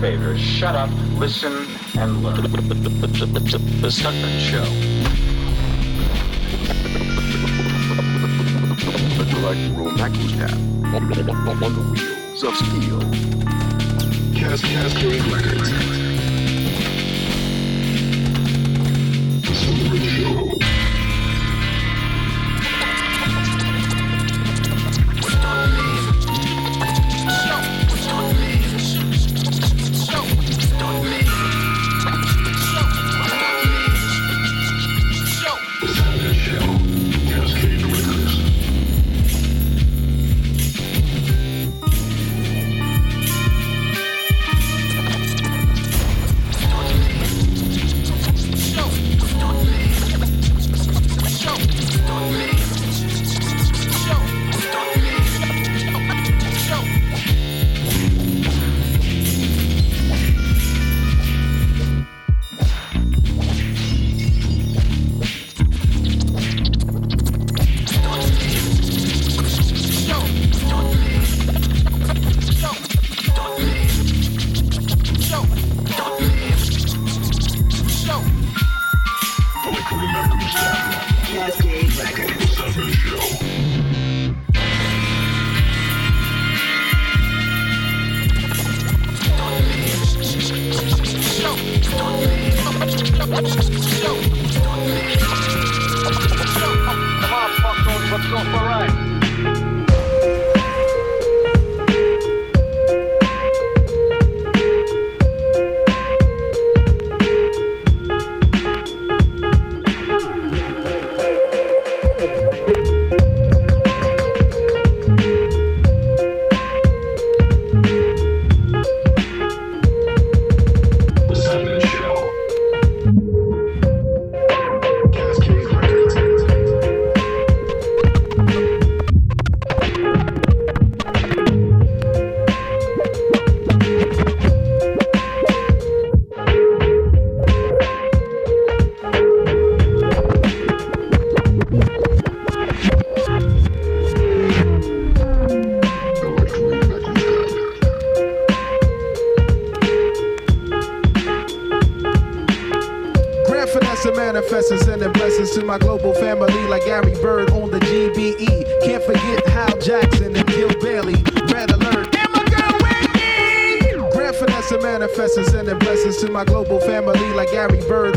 favor. Shut up, listen, and learn. The Stuntman Show. Electro Macrostat on, on, the wheels of steel. Cas- Cascade Records. The Stuntman Show.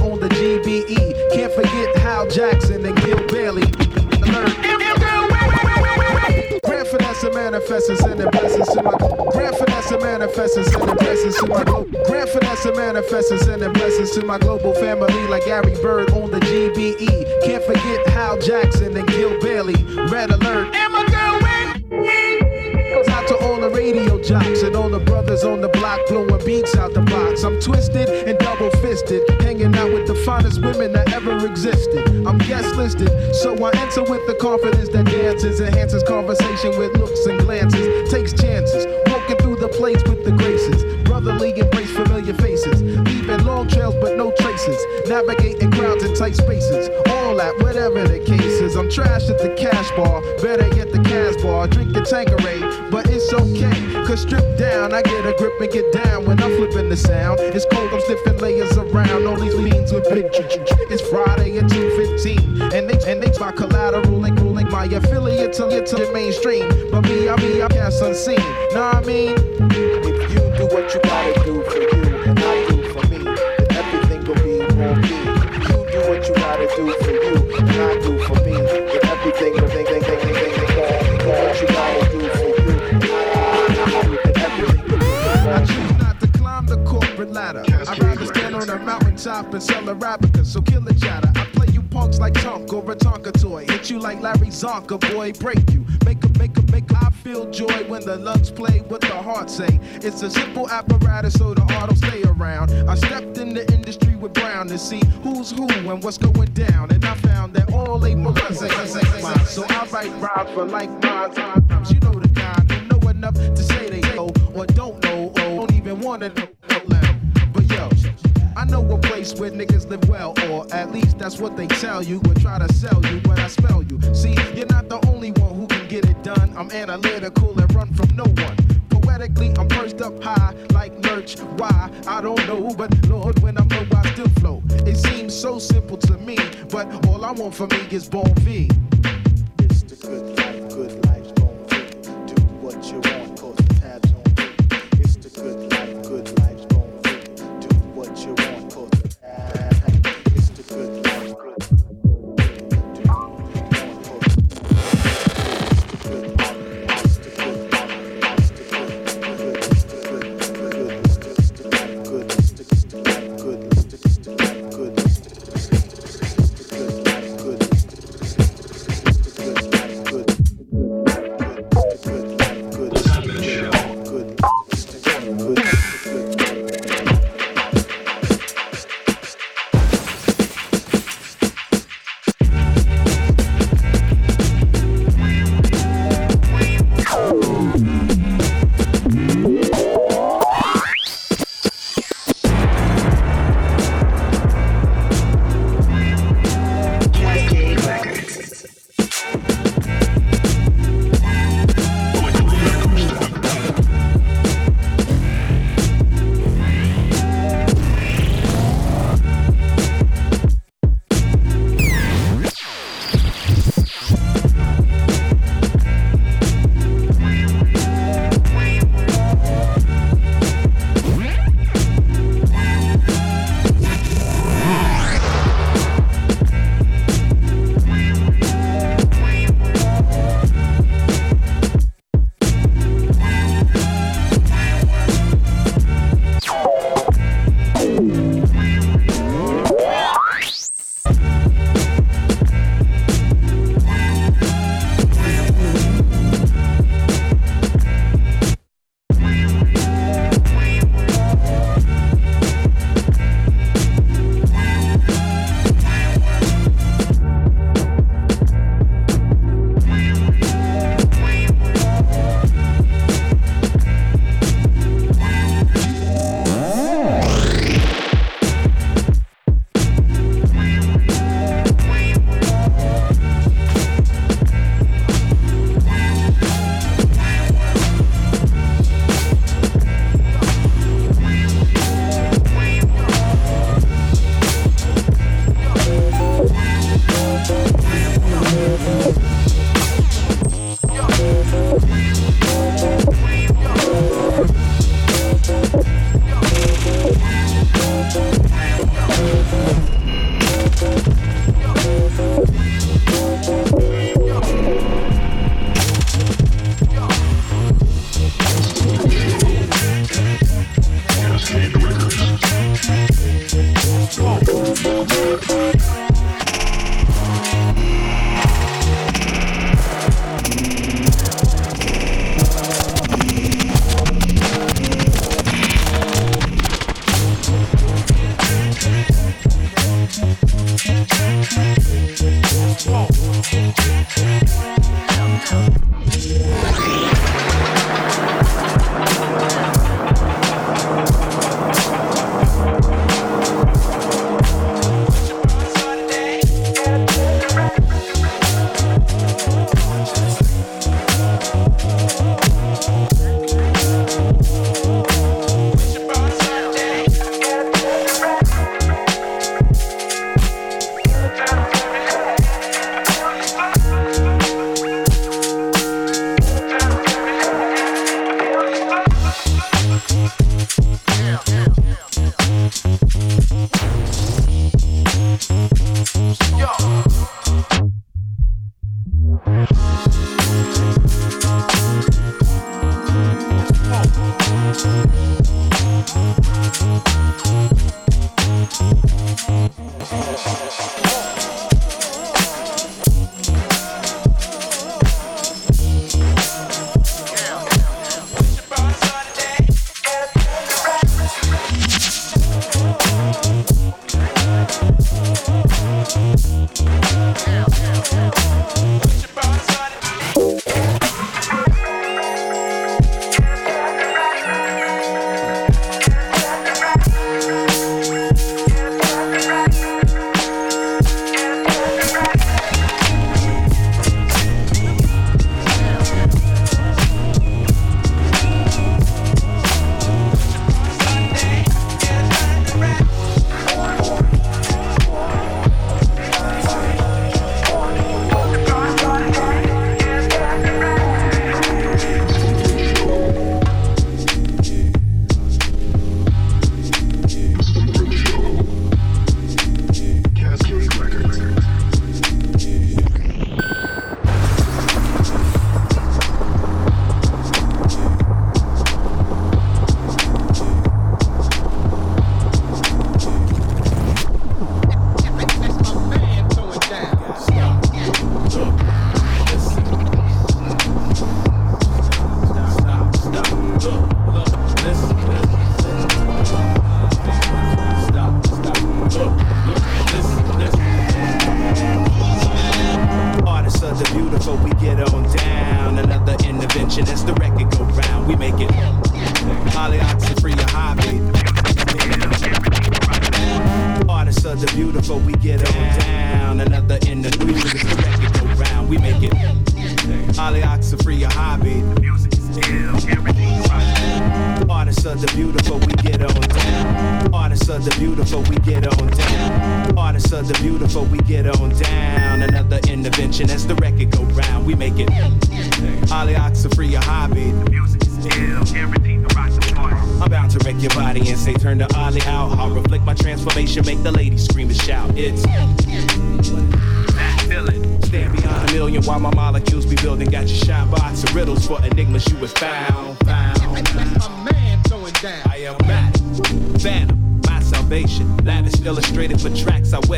On the GBE. Can't forget Hal Jackson and Gil Bailey. Grand finesse and manifest and blessings to my Grand finesse and manifest and blessings to my Grand finesse and manifest and blessings to my global family like Gary Byrd on the GBE. Can't forget Hal Jackson and Gil Bailey. Red alert. Radio jocks and all the brothers on the block blowing beats out the box. I'm twisted and double fisted, hanging out with the finest women that ever existed. I'm guest listed, so I enter with the confidence that dances, enhances conversation with looks and glances, takes chances, walking through the place with the graces. Brotherly embrace familiar faces, leaving long trails but no traces, navigating crowds in tight spaces. All that, whatever the case is, I'm trash at the cash bar, better yet the cash bar, drinking Tanqueray, but it's okay, cause stripped down, I get a grip and get down when I'm flipping the sound. It's cold, I'm sniffing layers around, all these leans with big It's Friday at 2.15, and they, and they my collateral like ruling my affiliate to get to the mainstream. But me, I mean, I'm cast unseen, know what I mean? If you do what you gotta do a mountaintop and sell a Arabica, so kill the chatter. I play you punks like Tonk or a Tonka toy. Hit you like Larry Csonka, boy, break you. Make a, make a, make a, I feel joy when the lungs play what the heart say. It's a simple apparatus so the heart will stay around. I stepped in the industry with Brown to see who's who and what's going down. And I found that all they were. So I write rhymes for like mine. You know the kind who know enough to say they know or don't know or don't even wanna know. But I know a place where niggas live well, or at least that's what they tell you. Or try to sell you when I smell you. See, you're not the only one who can get it done. I'm analytical and run from no one. Poetically, I'm first up high like lurch. Why? I don't know, but Lord, when I'm low, I still flow. It seems so simple to me, but all I want for me is Bon V. It's the good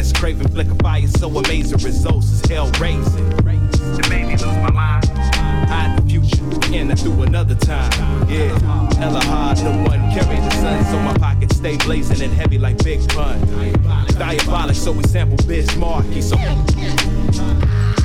I Wes Craven flicker fire so amazing. Results is hell raising. It made me lose my mind. Hide the future, and through another time. Yeah, hella hard, no one carry the sun, so my pockets stay blazing and heavy like Big Pun. Diabolic, so we sample Bismarck. He's so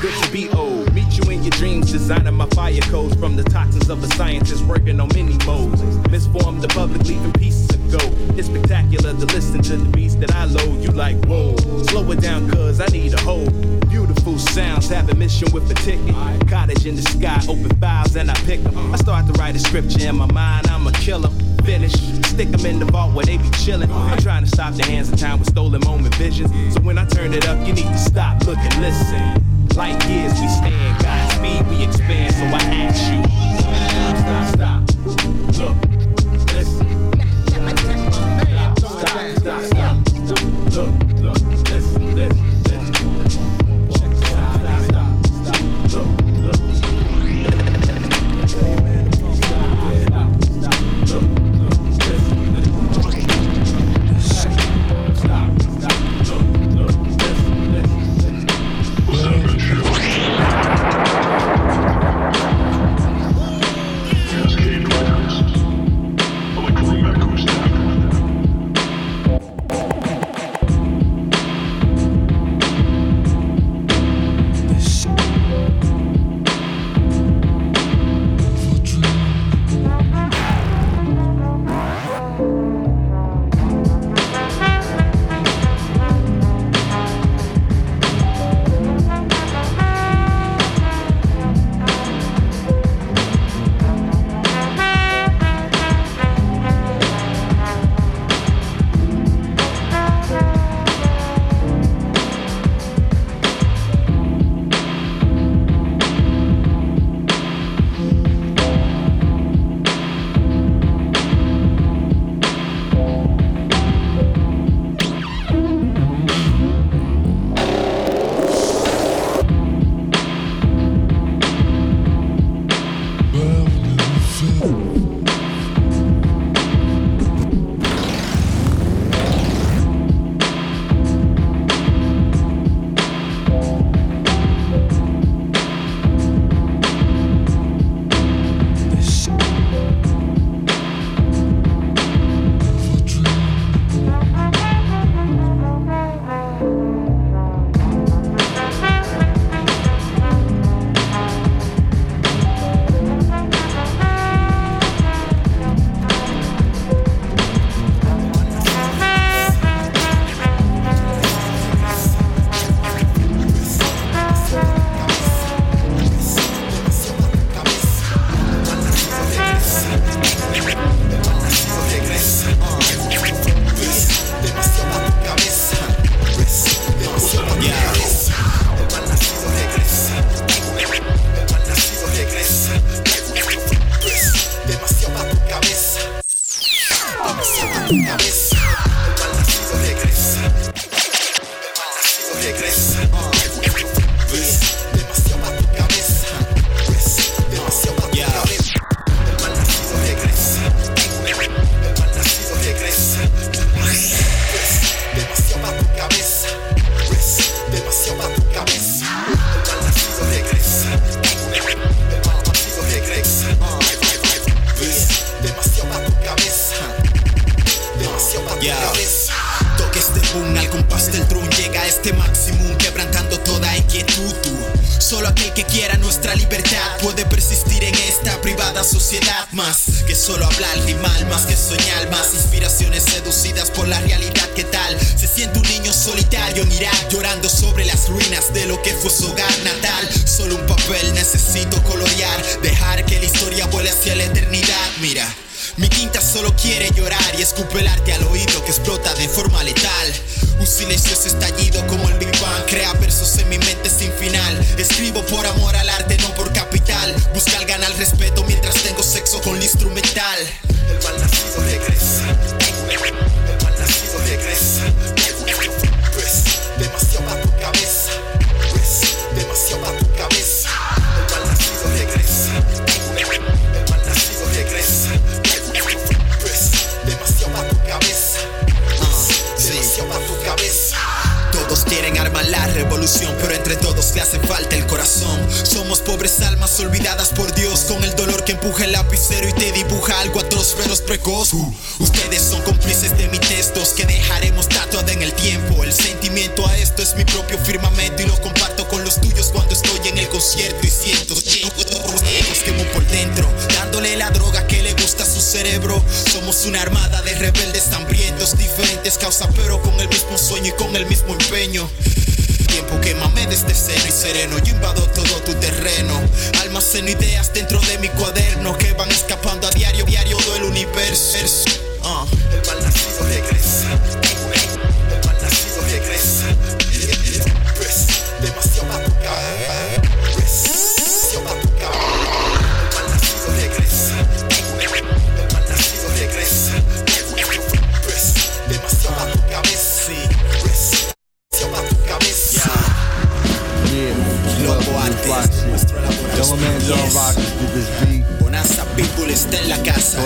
good to be old. Meet you in your dreams, designing my fire codes from the toxins of a scientist working on many modes. Misformed the public, leaving pieces gold. It's spectacular to listen to the beats that I load. You like, whoa, slow it down, cuz I need a hold. Beautiful sounds, have a mission with a ticket. Cottage in the sky, open files and I pick them. I start to write a scripture in my mind, I'm a killer. Finish, stick them in the vault where they be chillin'. I'm trying to stop the hands of time with stolen moment visions. So when I turn it up, you need to stop, look and listen. Like years we stand, Godspeed we expand. So I ask you, stop, stop, stop, look,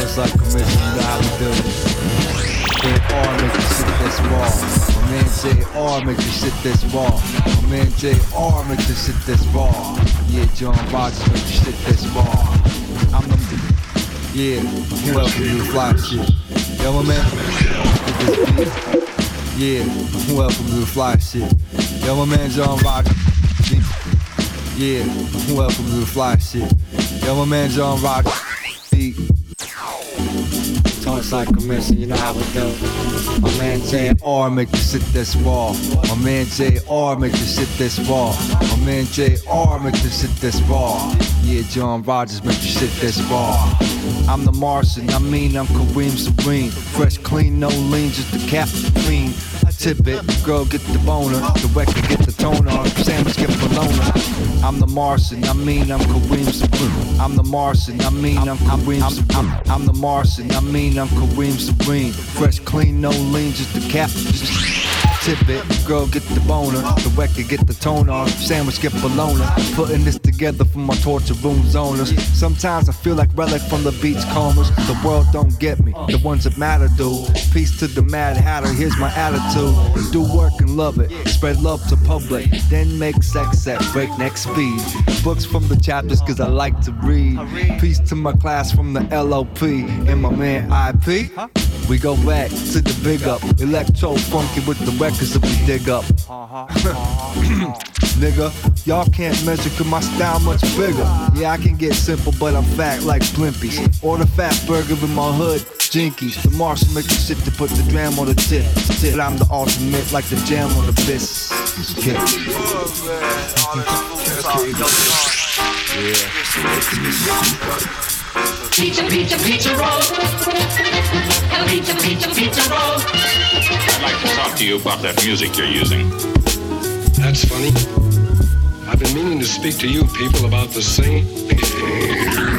en la casa. It's like commission, you know how we do. JR makes you sit this raw. My man JR makes you sit this raw. My man JR makes you sit this raw. Yeah, John Rogers makes you sit this raw. I'm the yeah, welcome to fly shit. Yo, my man. Yeah, welcome to the fly shit. Yo, my man John Rogers. Yeah, welcome to the fly shit. Yo, my man John Rogers. A mission, you know how we do. My man JR make you sit this raw. My man JR make you sit this raw. My man JR make you sit this raw. Yeah, John Rogers make you sit this raw. I'm the Martian, I mean I'm Kareem Serene. Fresh, clean, no lean, just the cap clean. Tip it, girl get the boner. The record get the toner. Sandwich get bologna. I'm the Martian, I mean I'm Kareem Serene. I'm the Martian, I mean I'm Kareem Serene. I'm the Martian, I mean I'm Kareem Serene. Fresh, clean, no lean, just the cap. Tip it, girl get the boner. The record get the tone toner. Sandwich get bologna. Putting this together for my torture room zoners. Sometimes I feel like relic from the beach combers. The world don't get me, the ones that matter do. Peace to the mad hatter, here's my attitude. Do work and love it, spread love to public. Then make sex at breakneck speed. Books from the chapters cause I like to read. Peace to my class from the LOP and my man IP. We go back to the big up, electro funky with the records that we dig up. Nigga, y'all can't measure cause my style much bigger. Yeah, I can get simple, but I'm fat like Blimpies. Or the fat burger in my hood, Jinkies. The Marshall make the shit to put the dram on the tip. tip. I'm the ultimate like the jam on the biscuit. Pizza, pizza, pizza roll. Have a pizza, pizza, pizza roll. I'd like to talk to you about that music you're using. That's funny. I've been meaning to speak to you people about the same.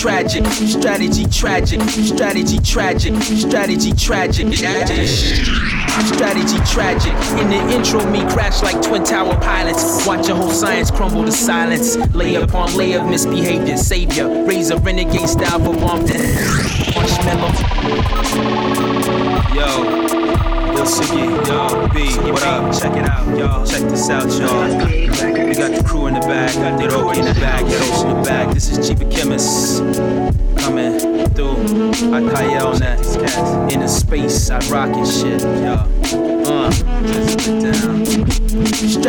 Tragic, strategy tragic, strategy tragic, strategy tragic, strategy tragic. In the intro, me crash like twin tower pilots. Watch a whole science crumble to silence. Layer upon layer of misbehavior, savior. Raise a renegade style for bomb. Marshmallow. Yo. Siggy, yo, B, what up? Check it out, y'all. Check this out, y'all. We got the crew in the back, got Hiroki in the back, Hiroshi in the back. This is Chief Chemist coming through. I Kyle next, in the space, I rockin' shit, y'all.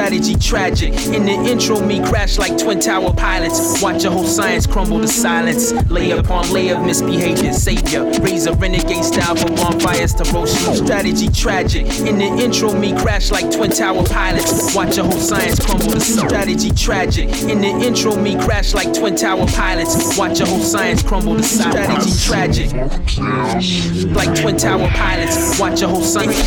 Strategy tragic. In the intro, me crash like twin tower pilots. Watch a whole science crumble to silence. Layer upon layer of misbehavior. Savior. Raise a renegade style for bonfires to roast Strategy tragic. In the intro, me crash like twin tower pilots. Watch a whole science crumble to silence. strategy tragic. In the intro, me crash like twin tower pilots. Watch a whole science crumble to silence. strategy tragic. Like twin tower pilots. Watch a whole science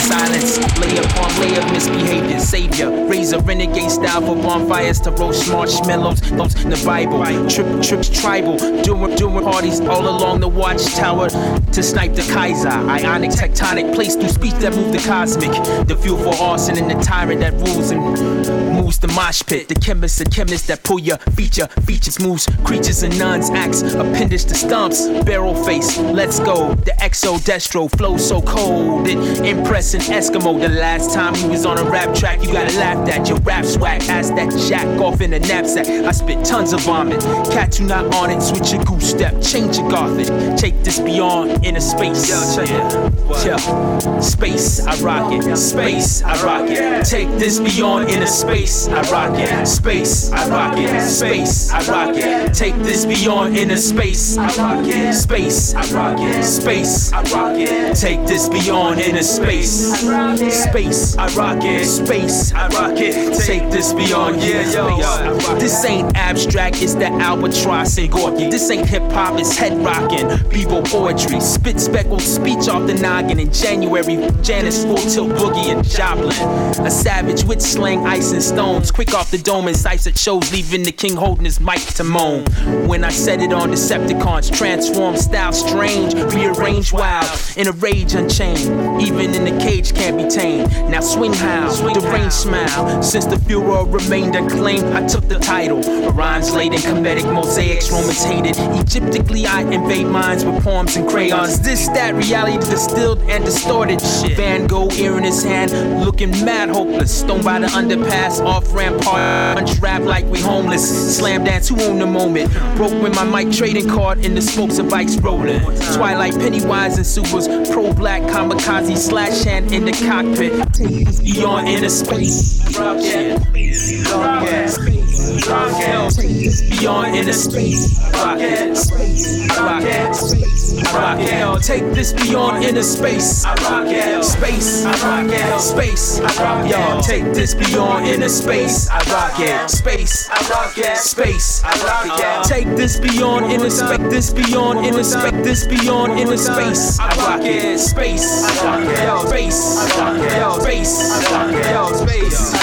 silence. Layer upon layer of misbehavior. Savior. Raise a renegade style for bonfires to roast marshmallows. Those in the Bible. Trip, trips tribal. Doing, doing parties all along the watchtower to snipe the Kaiser. Ionic tectonic place through speech that move the cosmic. The fuel for arson and the tyrant that rules and moves the mosh pit. The chemist, the chemist that pull your feature. Features moves creatures and nuns. Acts appendage to stumps. Barrel face. Let's go. The exo destro flow so cold. It impressing Eskimo. The last time he was on a rap track, you got gotta laugh at your rap swag. Ask that jack off in a knapsack. I spit tons of vomit. Cat you not on it, switch your goose step, change your gothic. Take this beyond inner space. Yeah, yeah. Space, I rock it. Space, I rock it. Take this beyond inner space. I rock it. Space, I rock it. Space, I rock it. Take this beyond inner space. I rock it. Space, I rock it. Space, I rock it. Take this beyond inner space. Space, I rock it. Space, I rock it. Take this beyond yeah, yo. This ain't abstract, it's the albatross and Gorky. This ain't hip hop, it's head rocking. Bebo poetry, spit speckled speech off the noggin. In January, Janis full tilt boogie and Joplin. A savage with slang, ice and stones. Quick off the dome and sights at shows, leaving the king holding his mic to moan. When I set it on Decepticons, transform style strange, rearrange wild, in a rage unchained. Even in the cage can't be tamed. Now swing how, the rain smile. Since the furor remained unclaimed, I took the title. Rhymes laid in comedic mosaics, Romans hated. Egyptically, I invade minds with poems and crayons. This, that, reality distilled and distorted. Shit. Van Gogh, ear in his hand, looking mad hopeless. Stoned by the underpass, off ramp, punch rap like we homeless. Slam dance, who own the moment? Broke with my mic trading card in the spokes of bikes rolling. Twilight, Pennywise, and supers. Pro black, kamikaze, slash hand in the cockpit. Beyond inner space. Rocket. Rocket. Rocket. Beyond inner space. Rocket. Rocket. Rocket. Take this beyond inner space. I rocket. Space. I rocket. Space. Yo, take this beyond inner space. I rock it. Space. I rock it. Space. I rock. Take this beyond inner space. This beyond inner space. This beyond inner space. I rock. Space. I rock. Space. I rock. Space. I rock space.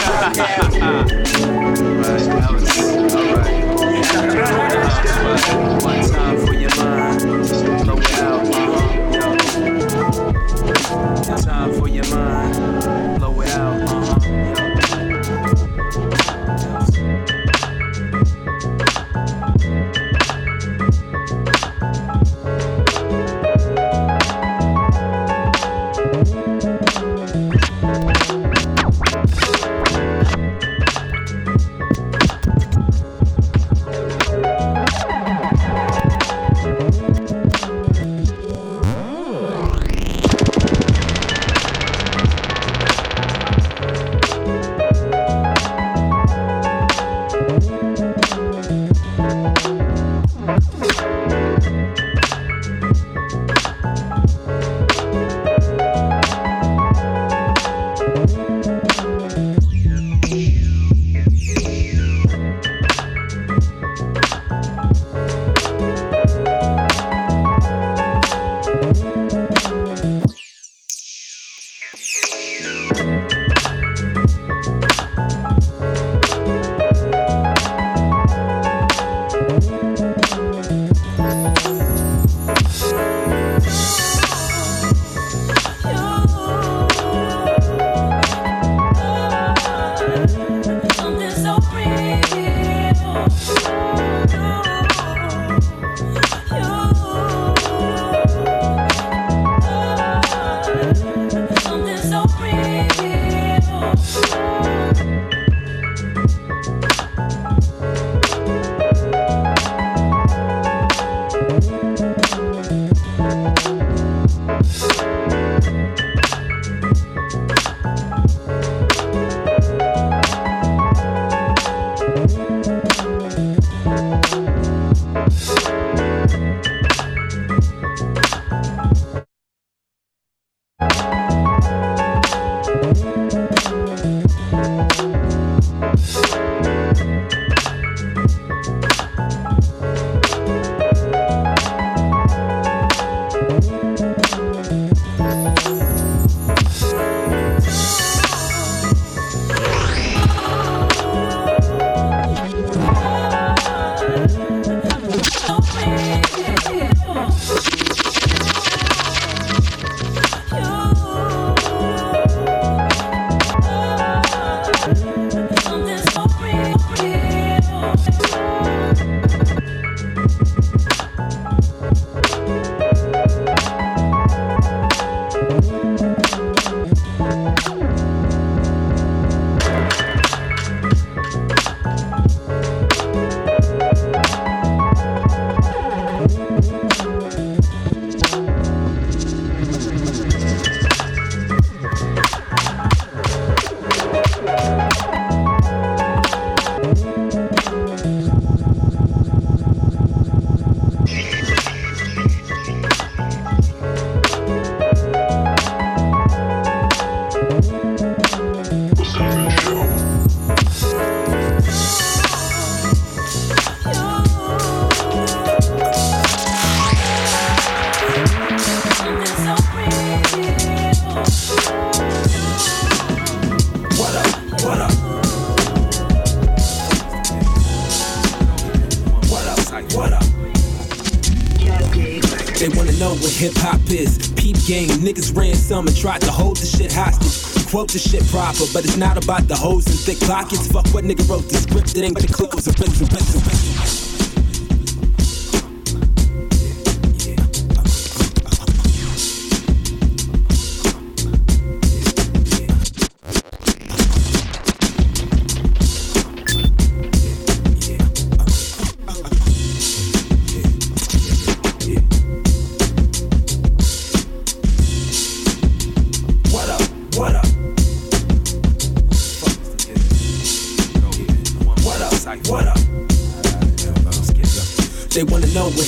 Some and tried to hold the shit hostage. Quote the shit proper, but it's not about the hoes and thick pockets. Fuck what nigga wrote the script, it ain't the clothes. What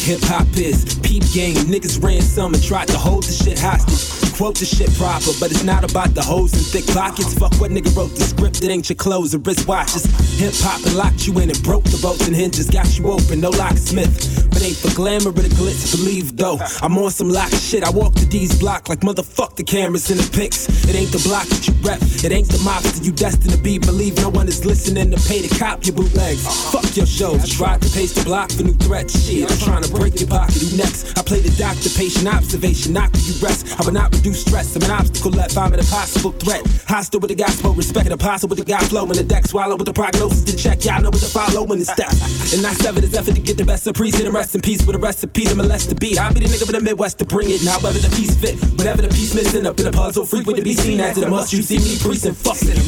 hip hop is. Peep game, niggas ran some and tried to hold the shit hostage. Quote the shit proper, but it's not about the hoes and thick pockets. Fuck what nigga wrote the script, it ain't your clothes or wristwatches. Hip hop and locked you in and broke the bolts and hinges, got you open, no locksmith. But ain't for glamour or the glitz, believe though. I'm on some lock shit, I walk the D's block like motherfuck the cameras in the pics. It ain't the block that you rep, it ain't the mobster you destined to be. Believe no one is listening to pay to cop your bootlegs. Fuck your shows, tried to pace the block for new threats. Shit, I'm trying to break your pocket. You next? I play the doctor, patient observation, till you rest. I will not reduce stress, I'm an obstacle left, I'm an impossible threat. Hostile with the gospel, respect an apostle with the God flow in the deck, swallow with the prognosis to check. Y'all know what to follow in it's steps. And I sever this effort to get the best of priest, him rest in peace with a recipe to molest the beat. I'll be the nigga from the Midwest to bring it, and however the piece fit. Whatever the piece missing up in the puzzle, frequent to be seen as it must. You see me and fuck it.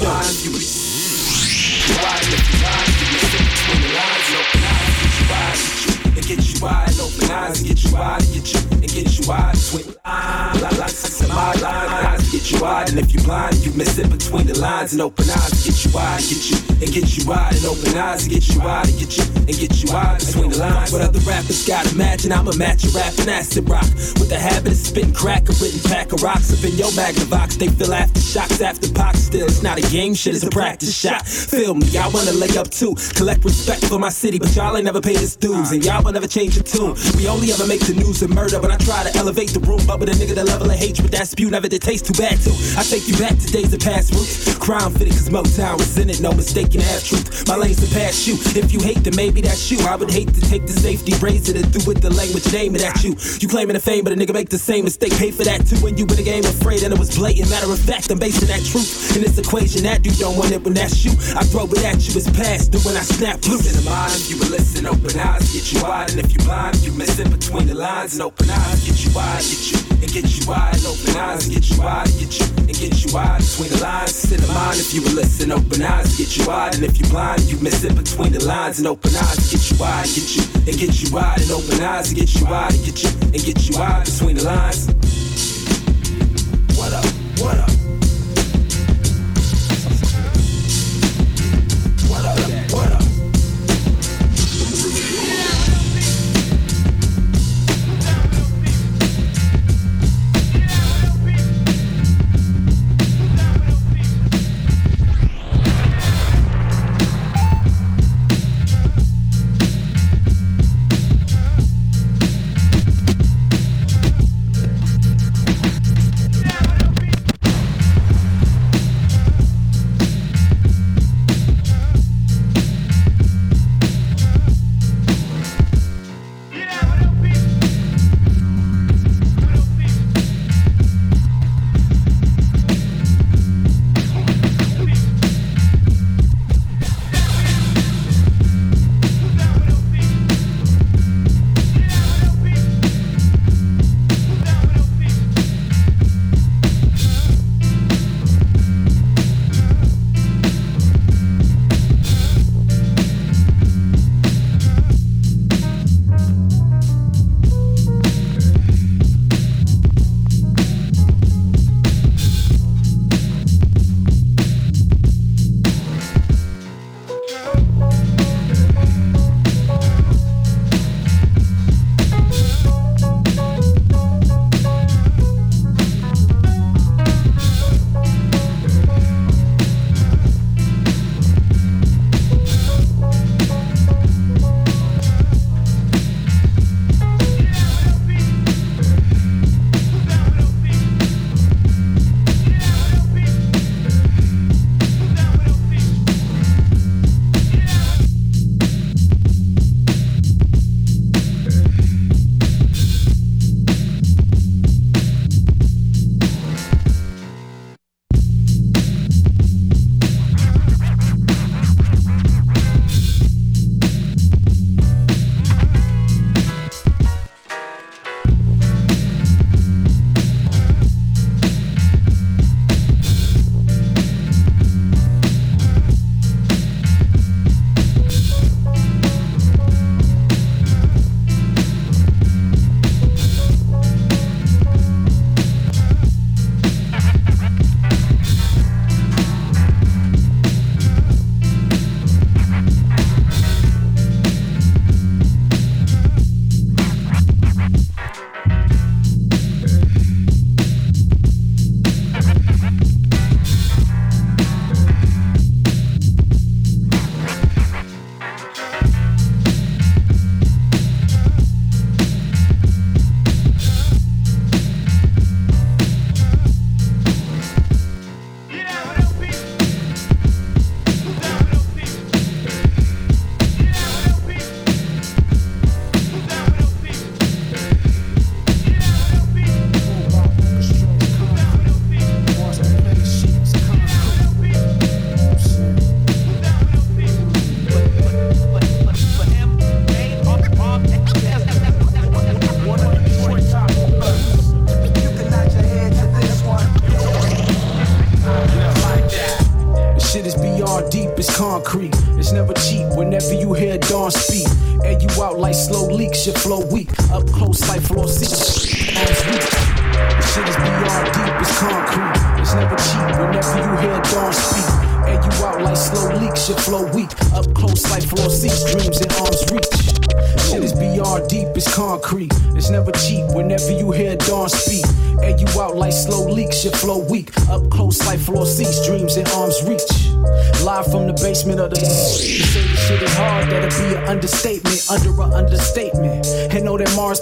Get you wide, and open eyes, and get you wide, and get you, and get you wide, between lines, like, my lines, get you wide, and if you blind, you miss it between the lines, and open eyes, and get you wide, get you, and get you wide, and open eyes, and get you wide, and get you, and get you wide, between the lines. What other rappers got imagine, I'ma match your rap and acid rock, with the habit of spitting crack, a written pack of rocks up in your Magnavox, they feel after shocks, after pox, still, it's not a game, shit, it's a practice shot. Feel me, y'all wanna lay up too, collect respect for my city, but y'all ain't never paid us dues, and y'all will never change the tune. We only ever make the news and murder, but I try to elevate the room, but with a nigga the level of hate, with that spew never did taste too bad too. I take you back to days of past roots, crime fitted cause Motown was in it, no mistake in half truth. My lane's to pass you, if you hate then maybe that's you. I would hate to take the safety, raise it and do with the language and aim it at you. You claiming the fame, but a nigga make the same mistake, pay for that too when you in the game afraid and it was blatant. Matter of fact, I'm basing that truth in this equation. That dude don't want it when that's you. I throw it at you, it's past, then when I snap loose. In the mind, you would listen, open eyes, get you wide, and if you blind, you miss it between the lines and open eyes, get you wide, get you and get you wide, and open eyes, get you wide, get you and get you wide between the lines. In the mind, if you listen, open eyes, get you wide, and if you blind, you miss it between the lines and open eyes, get you wide, get you and get you wide, and open eyes, get you wide, get you and get you wide between the lines. What up? What up?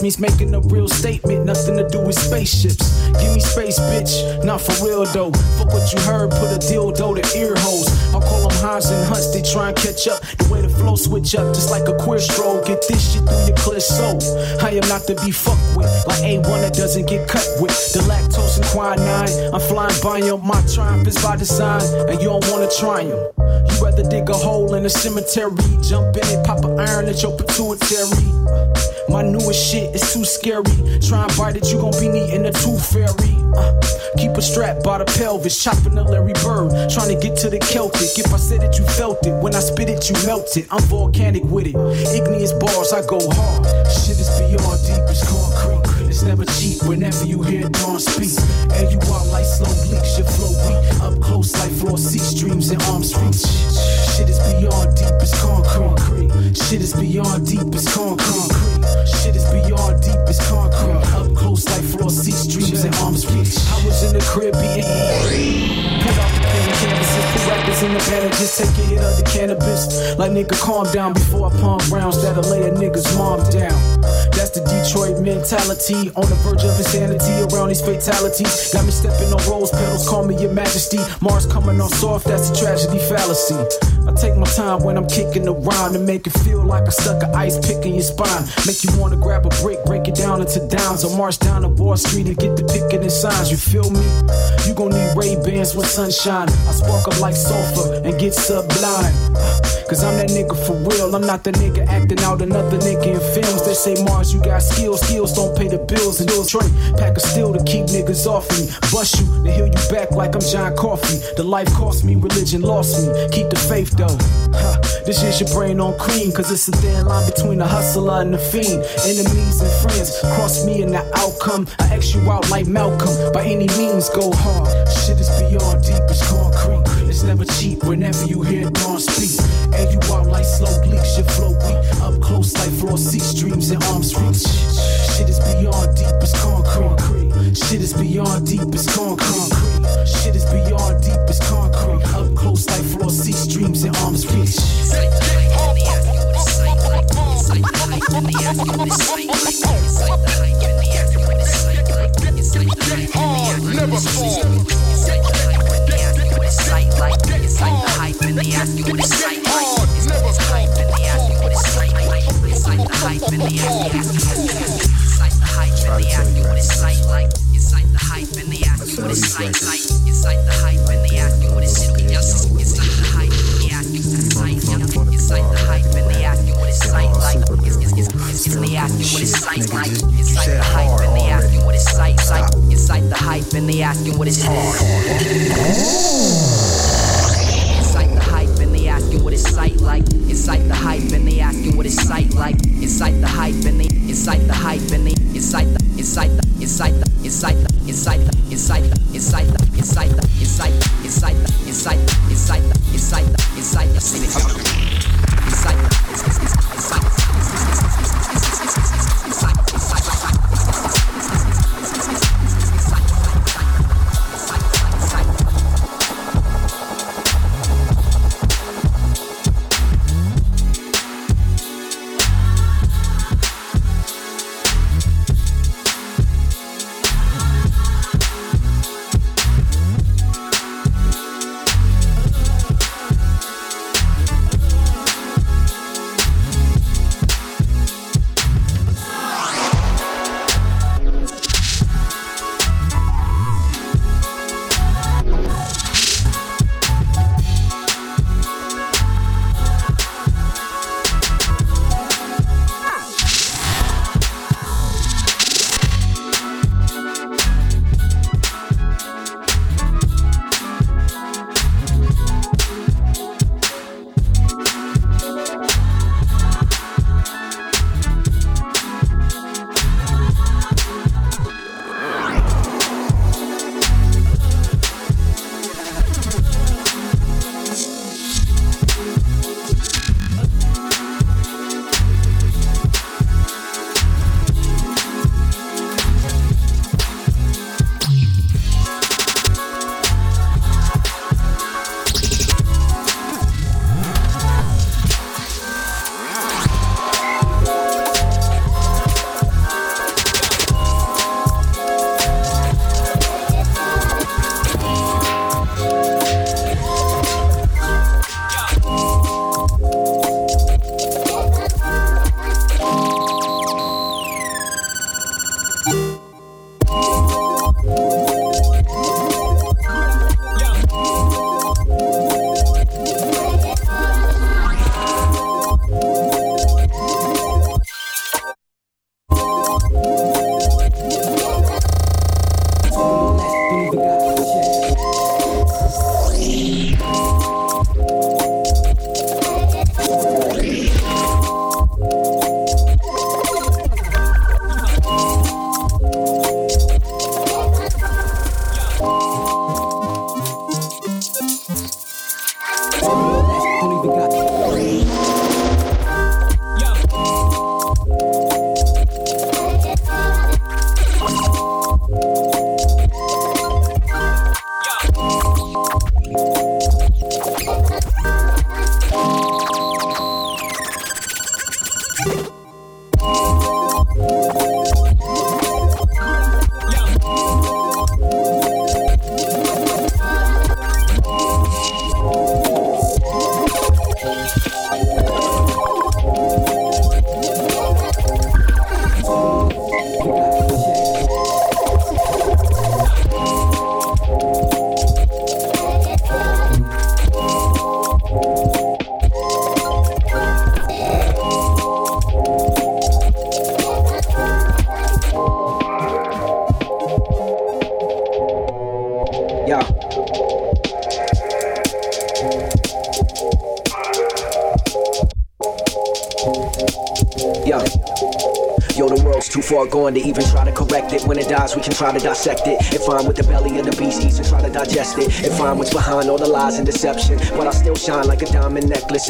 Means making a real statement, nothing to do with spaceships. Give me space, bitch, not for real though. For what you heard, put a dildo to ear holes. I'll call them Hans and Hunts, they try and catch up. The way the flow switch up, just like a queer stroll. Get this shit through your clear soul. I am not to be fucked with, like A1 that doesn't get cut with. The lactose and quinine, I'm flying by 'em. My triumph is by design, and you don't wanna try 'em. Rather dig a hole in a cemetery, jump in it, pop an iron at your pituitary. My newest shit is too scary. Try and bite it, you gon' be needing a tooth fairy. Uh, keep a strap by the pelvis, chopping the Larry Bird. Trying to get to the Celtic. If I said it, you felt it. When I spit it, you melt it. I'm volcanic with it. Igneous bars, I go hard. Shit is beyond deep, never cheap whenever you hear dawn speak. Air you out like slow leaks, your flow weak. Up close like floor seats, dreams and arms reach. Shit is beyond deep, it's concrete. Shit is beyond deep, it's concrete. Shit is beyond deep, it's concrete. Up close like floor seats, dreams and arms reach. I was in the crib being Pull out the rappers in the panic, just take a hit of the cannabis. Like nigga, calm down before I palm rounds that'll lay a nigga's mom down. That's the Detroit mentality, on the verge of insanity around these fatalities. Got me stepping on rose petals, call me your majesty. Mars coming on soft, that's a tragedy fallacy. I take my time when I'm kicking around to make it feel like a sucker ice picking your spine. Make you wanna grab a brick, break it down into downs, or march down to Wall Street and get the picking signs. You feel me? You gon' need Ray Bans with sunshine. I spark like sulfur and get sublime. Cause I'm that nigga for real. I'm not the nigga acting out another nigga in films. They say Mars, you got skills. Skills don't pay the bills. And Detroit, pack a steel to keep niggas off me. Bust you to heal you back like I'm John Coffey. The life cost me, religion lost me. Keep the faith though. Ha, This is your brain on cream. Cause it's a thin line between a hustler and a fiend. Enemies and friends cross me in the outcome. I X you out like Malcolm. By any means, go hard. Shit is beyond deep, it's concrete. Never cheap whenever you hear dawn speak. Air you out like slow leaks, your flow weak. Up close like floor seats, dreams and arms reach. Shit is beyond deep, it's concrete. Shit is beyond deep, it's concrete. Shit is beyond deep, it's concrete. Up close like floor seats, dreams and arms reach. Never fall it's like. The hype and they ask you what it's like. It's like the hype and they ask you what it's like. It's like the hype and they ask you what it's like. It's like the hype and they ask you what it's like. It's like the hype and they ask you what it's like. It's like the hype and they ask you what it's like. It's like the hype. It's like hype and they what it's like. they what it's like. the hype and they what it's like. It's like the hype and they asking what it's like it's like. Incite the hype and they asking what it's sight like. Incite the hype and they incite the hype and they incite the incite the incite the incite the incite the incite the incite the incite the incite the incite the incite the incite the incite the incite the incite the past,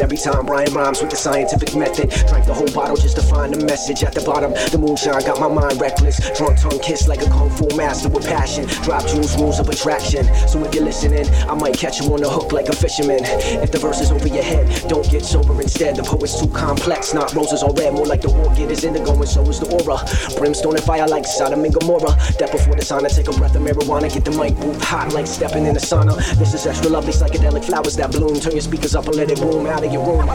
every time Brian rhymes with the scientific method. Drank the whole bottle just to find the message at the bottom. The moonshine got my mind reckless. Drunk tongue kiss like a kung fu master with passion. Drop jewels, rules of attraction. So if you're listening, I might catch you on the hook like a fisherman. If the verse is over your head, don't get sober instead. The poet's too complex, not roses or red, more like the orchid is indigo and so is the aura. Brimstone and fire like Sodom and Gomorrah. That before the sauna, take a breath of marijuana, get the mic moved hot like stepping in the sauna. This is extra lovely psychedelic flowers that bloom. Turn your speakers up and let it boom out of your room.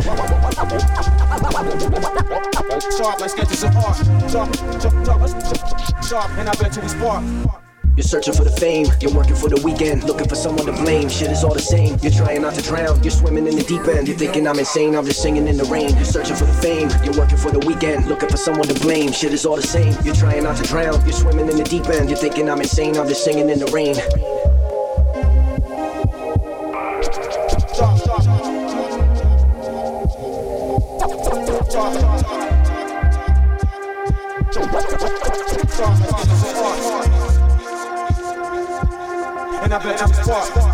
Sharp, let's get to some art. Sharp, sharp, sharp, sharp, and I bet you we spark. You're searching for the fame, you're working for the weekend, looking for someone to blame. Shit is all the same. You're trying not to drown, you're swimming in the deep end. You're thinking I'm insane, I'm just singing in the rain. You're searching for the fame, you're working for the weekend, looking for someone to blame. Shit is all the same. You're trying not to drown, you're swimming in the deep end. You're thinking I'm insane, I'm just singing in the rain. And I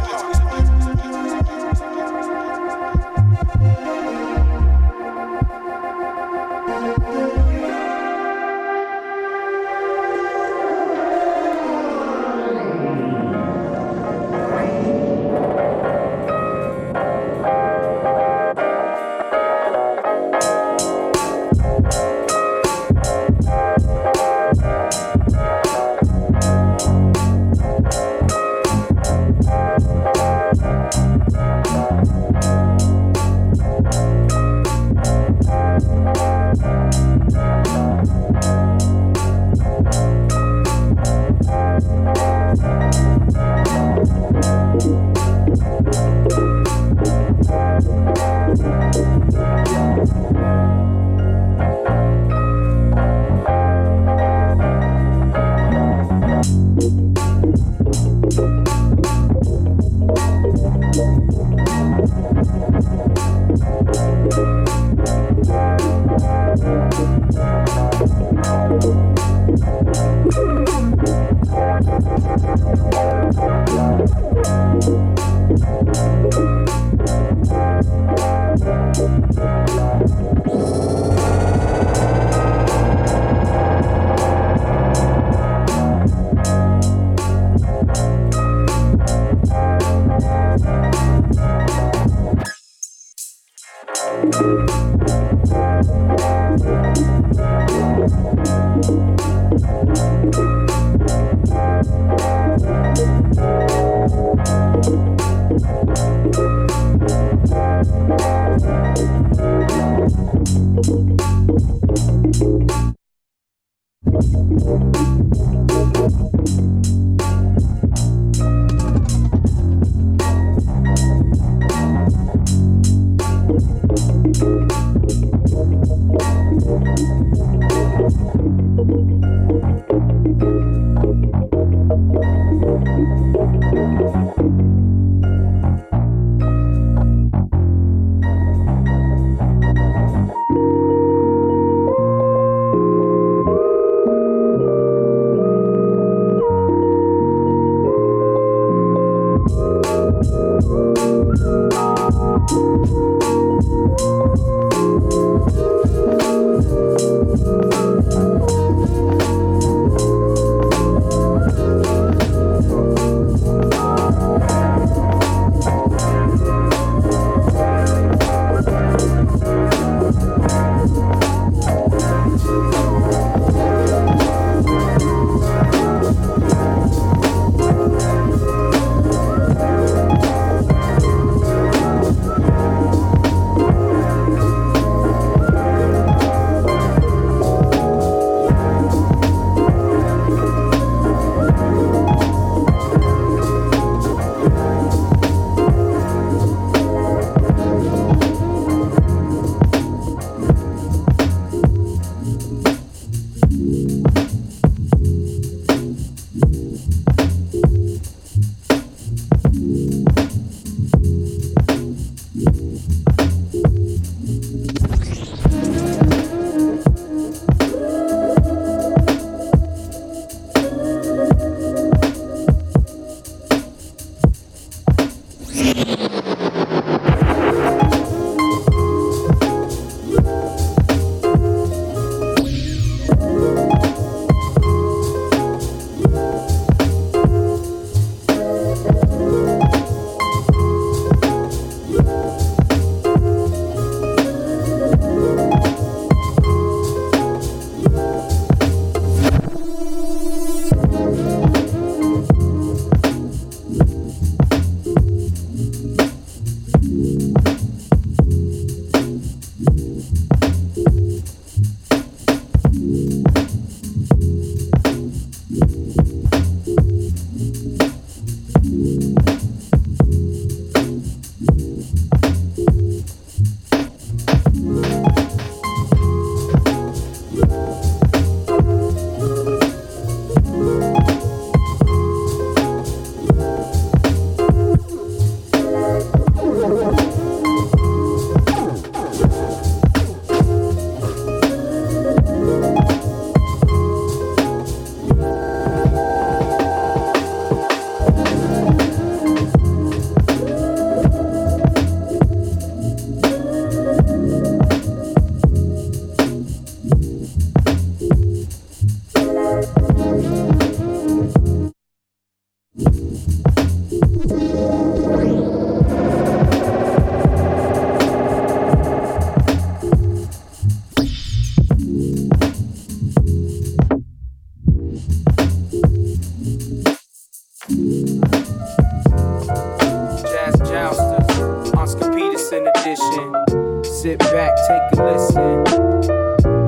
Sit back, take a listen.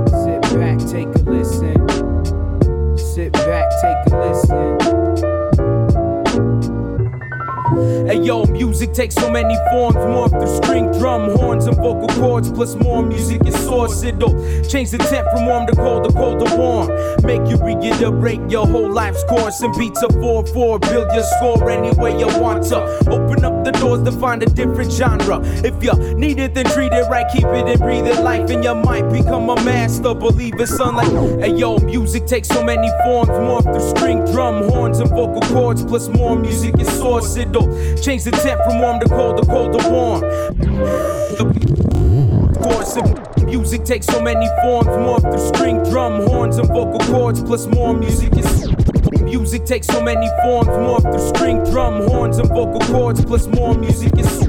Sit back, take a listen. Sit back, take a listen. Hey yo, music takes so many forms, morph through string, drum, horns, and vocal cords. Plus more music is source. It'll change the temp from warm to cold to cold to warm. Make you break your whole life's course and beats a 4-4. Build your score any way you want to. Open up the doors to find a different genre. If you need it, then treat it right. Keep it and breathe it life, and you might become a master. Believe it, son. Like, hey yo, music takes so many forms, morph through string, drum, horns, and vocal cords. Plus more music is source. It'll change the temp from warm to cold to cold to warm. The music takes so many forms, morph through string, drum, horns, and vocal cords. Plus more music is. Music takes so many forms, morph through string, drum, horns, and vocal cords. Plus more music is.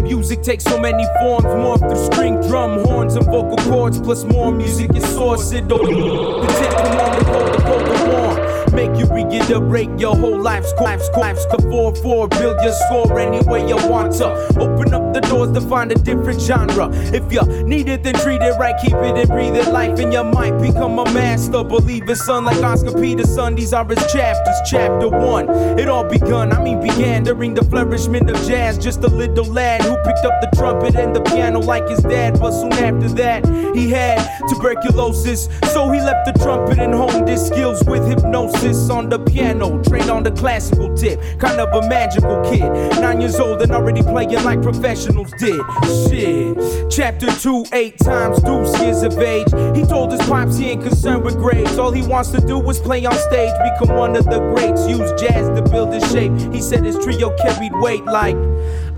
Music takes so many forms, morph through string, drum, horns, and vocal cords. Plus more music is source. It don't the temp from warm to cold Make you break your whole life's life's life's four four. Build your score any way you want to. Open up the doors to find a different genre. If you need it, then treat it right. Keep it and breathe it life, and you might become a master. Believe it, son, like Oscar Peterson. These are his chapters. Chapter one, it all begun. I mean, began during the flourishment of jazz. Just a little lad who picked up the trumpet and the piano like his dad. But soon after that, he had tuberculosis, so he left the trumpet and honed his skills with hypnosis on the piano. Trained on the classical tip, kind of a magical kid. Nine years old and already playing like professionals did. Shit. Chapter two, eight times deuce years of age. He told his pops he ain't concerned with grades. All he wants to do is play on stage, become one of the greats. Use jazz to build his shape. He said his trio carried weight like.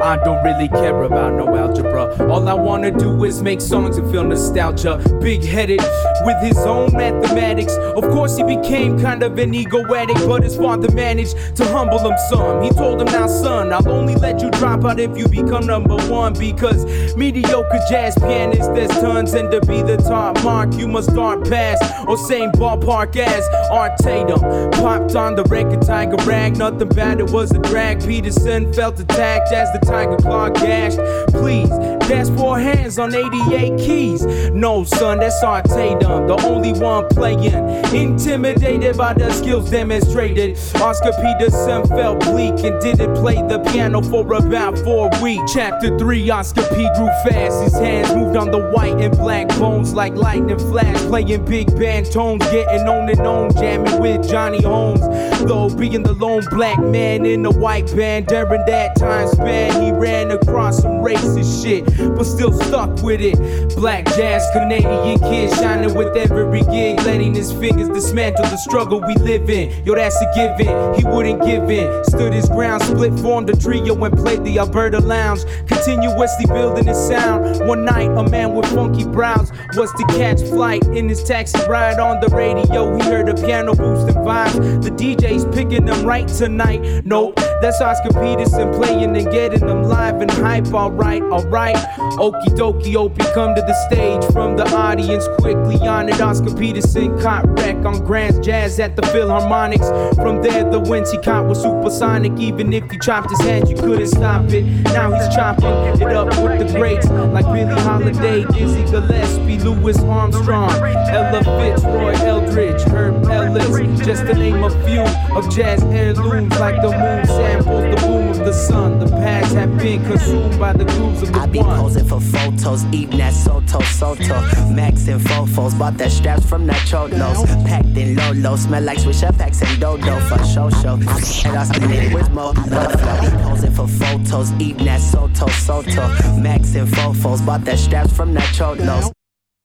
I don't really care about no algebra. All I wanna do is make songs and feel nostalgia. Big headed with his own mathematics. Of course, he became kind of an ego addict, but his father managed to humble him some. He told him, Now, son, I'll only let you drop out if you become number one. Because mediocre jazz pianists, there's tons, and to be the top mark, you must start past or same ballpark as Art Tatum. Popped on the record, Tiger Rag, nothing bad, it was a drag. Peterson felt attacked as the Tiger Claw gashed. Please, that's four hands on 88 keys. No, son, that's Art Tatum, the only one playing. Intimidated by the skills demonstrated. Oscar Peterson felt bleak and didn't play the piano for about four weeks. Chapter 3, Oscar P grew fast. His hands moved on the white and black bones like lightning flash. Playing big band tones, getting on and on, jamming with Johnny Holmes. Though being the lone black man in the white band during that time span, he ran across some racist shit, but still stuck with it. Black jazz Canadian kid shining with every gig, letting his fingers dismantle the struggle we live in. Yo, that's a given. He wouldn't give in. Stood his ground, split, formed a trio, and played the Alberta Lounge. Continuously building his sound. One night, a man with funky brows was to catch flight in his taxi ride on the radio. He heard a piano boosting vibes. The DJ's picking them right tonight. Nope, that's Oscar Peterson playing and getting them live and hype. Alright, alright. Okie dokie, Opie, come to the stage from the audience quickly. on. Honored Oscar Peterson caught wreck on Grand Jazz at the Philharmonics. From there, the wins he caught was supersonic. Even if you chopped his hand, you couldn't stop it. Now he's chopping it up with the greats like Billie Holiday, Dizzy Gillespie, Louis Armstrong, Ella Fitzroy, Eldridge, Herb Ellis. Just to name a few of jazz heirlooms like the moon samples, the boom of the sun. The past have been consumed by the grooves of the I be one. posing for photos, eating that Soto Soto. Max and Fofos, bought that straps from that Cholos. Packed in Lolo, smell like Swisher packs and Dodo for show show. And I split with Mo. I be posing for photos, eating that Soto Soto. Max and Fofos, bought that straps from that Cholos.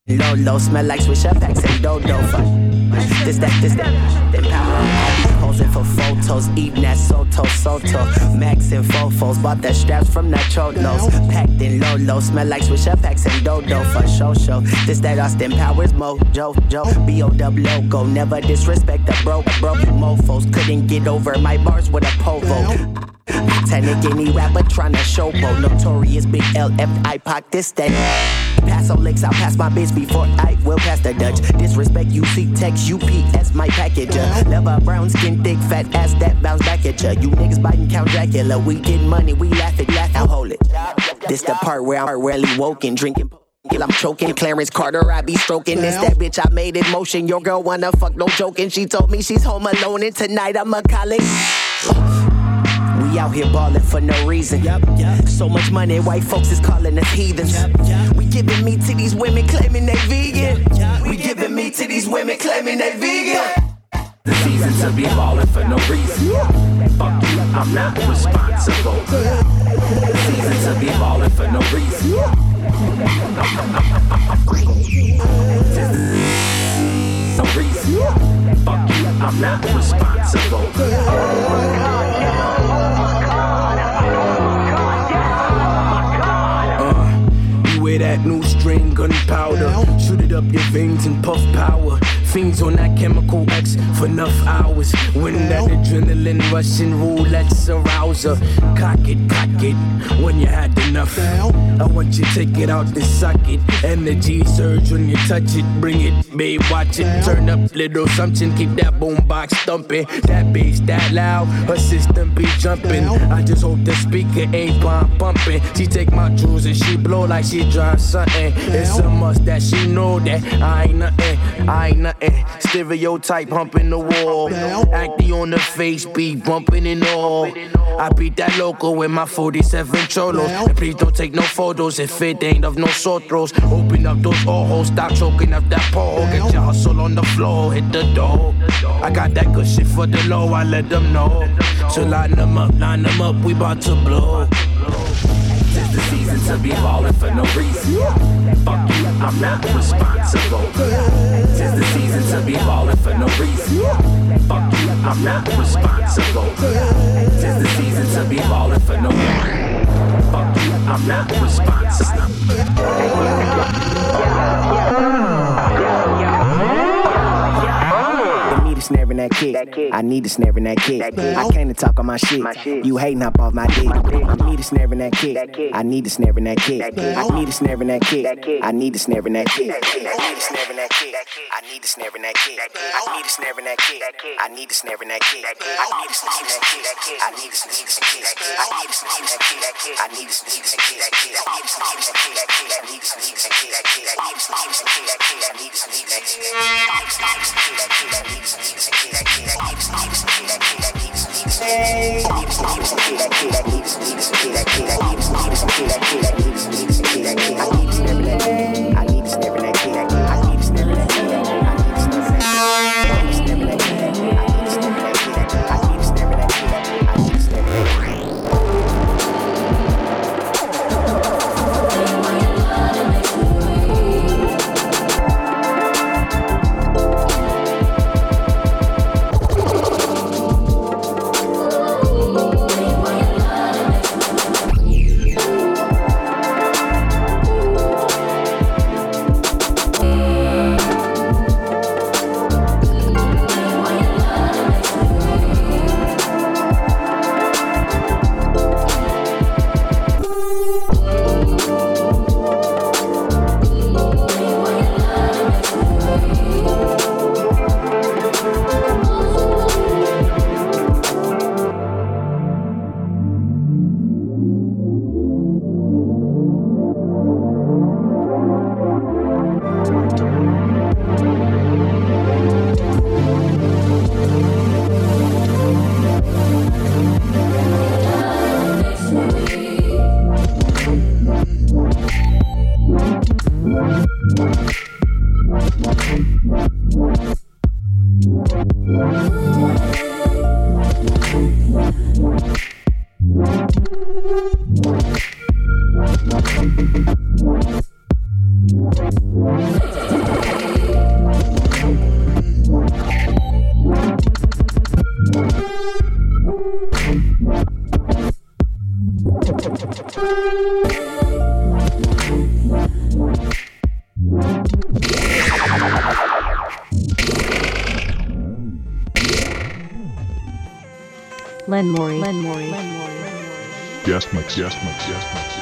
Lolo, smell like Swisher packs and Dodo for this that this that. Then power. Posing for photos, eating that Soto Soto. Max and Fofos, bought that straps from that Cholos. Packed in Lolo, smell like Swisher packs and Dodo for show show. This that Austin Powers Mojo Joe. B O W logo, never disrespect the bro bro. Mofos couldn't get over my bars with a povo. Titanic any rapper tryna showboat. Notorious big LF IPOC this that. Pass on licks, I'll pass my bitch before I will pass the Dutch. Disrespect you UC text UPS my package. Uh, Love brown skin fat ass that bounce back at ya. You niggas biting Count Dracula. We get money, we laugh it, laugh. Now hold it. This the part where I'm rarely woken, drinking. I'm choking Clarence Carter, I be stroking this. That bitch, I made it motion. Your girl wanna fuck, no joking. She told me she's home alone, and tonight I'm a college. We out here ballin' for no reason. Yep, yep. So much money, white folks is calling us heathens. Yep, yep. We giving meat to these women claiming they vegan. Yep, we giving meat to these women claiming they vegan. The season to be ballin' for no reason. Fuck you, I'm not responsible. The season to be ballin' for no reason. No reason. Fuck you, I'm not responsible. Uh, wear that new string gunpowder. Shoot it up your veins and puff power. Fiends on that chemical X for enough hours. When that adrenaline rushing roulette's a rouser. Cock it, cock it when you had enough. I want you to take it out the socket. Energy surge when you touch it. Bring it, babe, watch it. Turn up little something. Keep that boom box thumping. That bass that loud. Her system be jumping. I just hope the speaker ain't bomb bumping. She take my jewels and she blow like she drive something. It's a must that she know that I ain't nothing. I ain't nothing. Eh, stereotype humping the wall. Acting on the face, be bumping and all. I beat that local with my 47 cholos. And please don't take no photos if it ain't of no sotros. Open up those ojos, stop choking up that pole. Get your hustle on the floor, hit the door. I got that good shit for the low, I let them know. So line them up, line them up, we bout to blow. Tis the season to be ballin' for no reason. Fuck you, I'm not responsible. Tis the season to be ballin' for no reason. Fuck you, I'm not responsible. Tis the season to be ballin' for no reason. Fuck you, I'm not The meat is snare in that kick. I need a snare in that kick. I came to talk on my shit. You hating up off my dick. I need a snare in that kick. I need a snare in that kick. I need a snare in that kick. I need a snare in that kick. I need a snare in that kick. I need a snare in that kick. I need a snare in that kick. I need a snare in that kick. I need a snare in that kick. I need a snare in that kick. I need a snare in that kick. I need a snare in that kick. I need a snare in that kick. I need a snare in that kick. I need a snare in that kick. I need a snare in that kick. I need a snare in that kick. I need a snare in that kick. I need Hey. adjustments, adjustments.